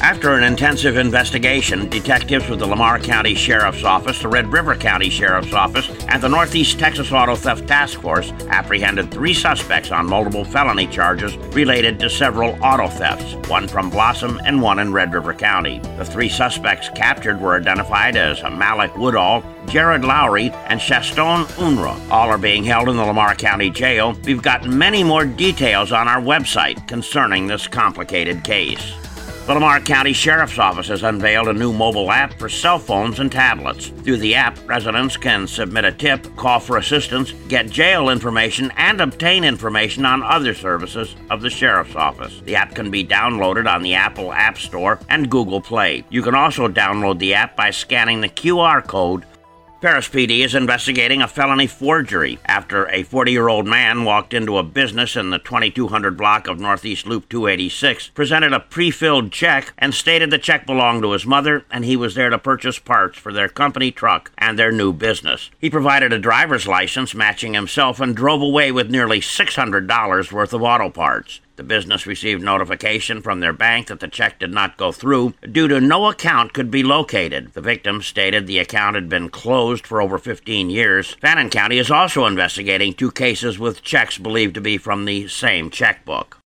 After an intensive investigation, detectives with the Lamar County Sheriff's Office, the Red River County Sheriff's Office, and the Northeast Texas Auto Theft Task Force apprehended three suspects on multiple felony charges related to several auto thefts, one from Blossom and one in Red River County. The three suspects captured were identified as Malik Woodall, Jared Lowry, and Shaston Unra. All are being held in the Lamar County Jail. We've got many more details on our website concerning this complicated case. The Lamar County Sheriff's Office has unveiled a new mobile app for cell phones and tablets. Through the app, residents can submit a tip, call for assistance, get jail information, and obtain information on other services of the Sheriff's Office. The app can be downloaded on the Apple App Store and Google Play. You can also download the app by scanning the QR code Paris PD is investigating a felony forgery after a 40 year old man walked into a business in the 2200 block of Northeast Loop 286, presented a pre filled check, and stated the check belonged to his mother and he was there to purchase parts for their company truck and their new business. He provided a driver's license matching himself and drove away with nearly $600 worth of auto parts. The business received notification from their bank that the check did not go through due to no account could be located. The victim stated the account had been closed for over 15 years. Fannin County is also investigating two cases with checks believed to be from the same checkbook.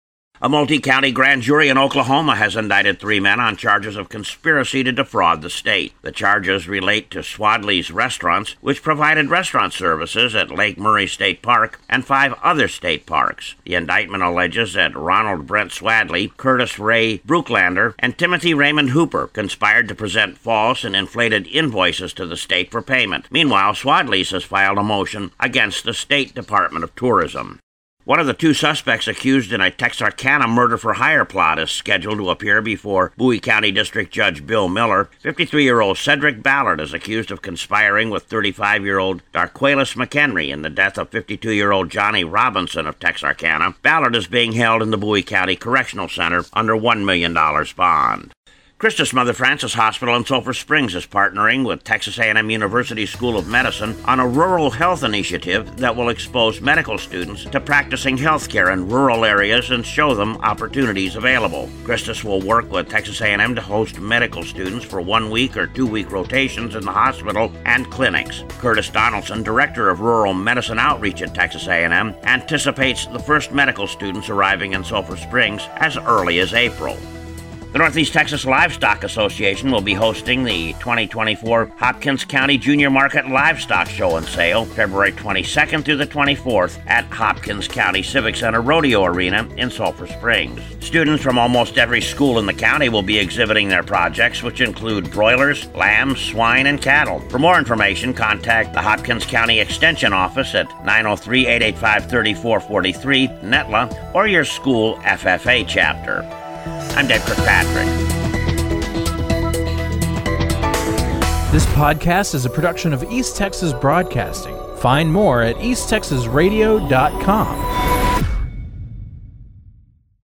A multi county grand jury in Oklahoma has indicted three men on charges of conspiracy to defraud the state. The charges relate to Swadley's Restaurants, which provided restaurant services at Lake Murray State Park and five other state parks. The indictment alleges that Ronald Brent Swadley, Curtis Ray Breuklander, and Timothy Raymond Hooper conspired to present false and inflated invoices to the state for payment. Meanwhile, Swadley's has filed a motion against the State Department of Tourism. One of the two suspects accused in a Texarkana murder for hire plot is scheduled to appear before Bowie County District Judge Bill Miller. 53 year old Cedric Ballard is accused of conspiring with 35 year old Darquelis McHenry in the death of 52 year old Johnny Robinson of Texarkana. Ballard is being held in the Bowie County Correctional Center under $1 million bond. Christus Mother Frances Hospital in Sulphur Springs is partnering with Texas A&M University School of Medicine on a rural health initiative that will expose medical students to practicing healthcare in rural areas and show them opportunities available. Christus will work with Texas A&M to host medical students for one week or two week rotations in the hospital and clinics. Curtis Donaldson, director of rural medicine outreach at Texas A&M, anticipates the first medical students arriving in Sulphur Springs as early as April. The Northeast Texas Livestock Association will be hosting the 2024 Hopkins County Junior Market Livestock Show and Sale February 22nd through the 24th at Hopkins County Civic Center Rodeo Arena in Sulphur Springs. Students from almost every school in the county will be exhibiting their projects, which include broilers, lambs, swine, and cattle. For more information, contact the Hopkins County Extension Office at 903 885 3443, NETLA, or your school FFA chapter. I'm Dave Kirkpatrick. This podcast is a production of East Texas Broadcasting. Find more at easttexasradio.com.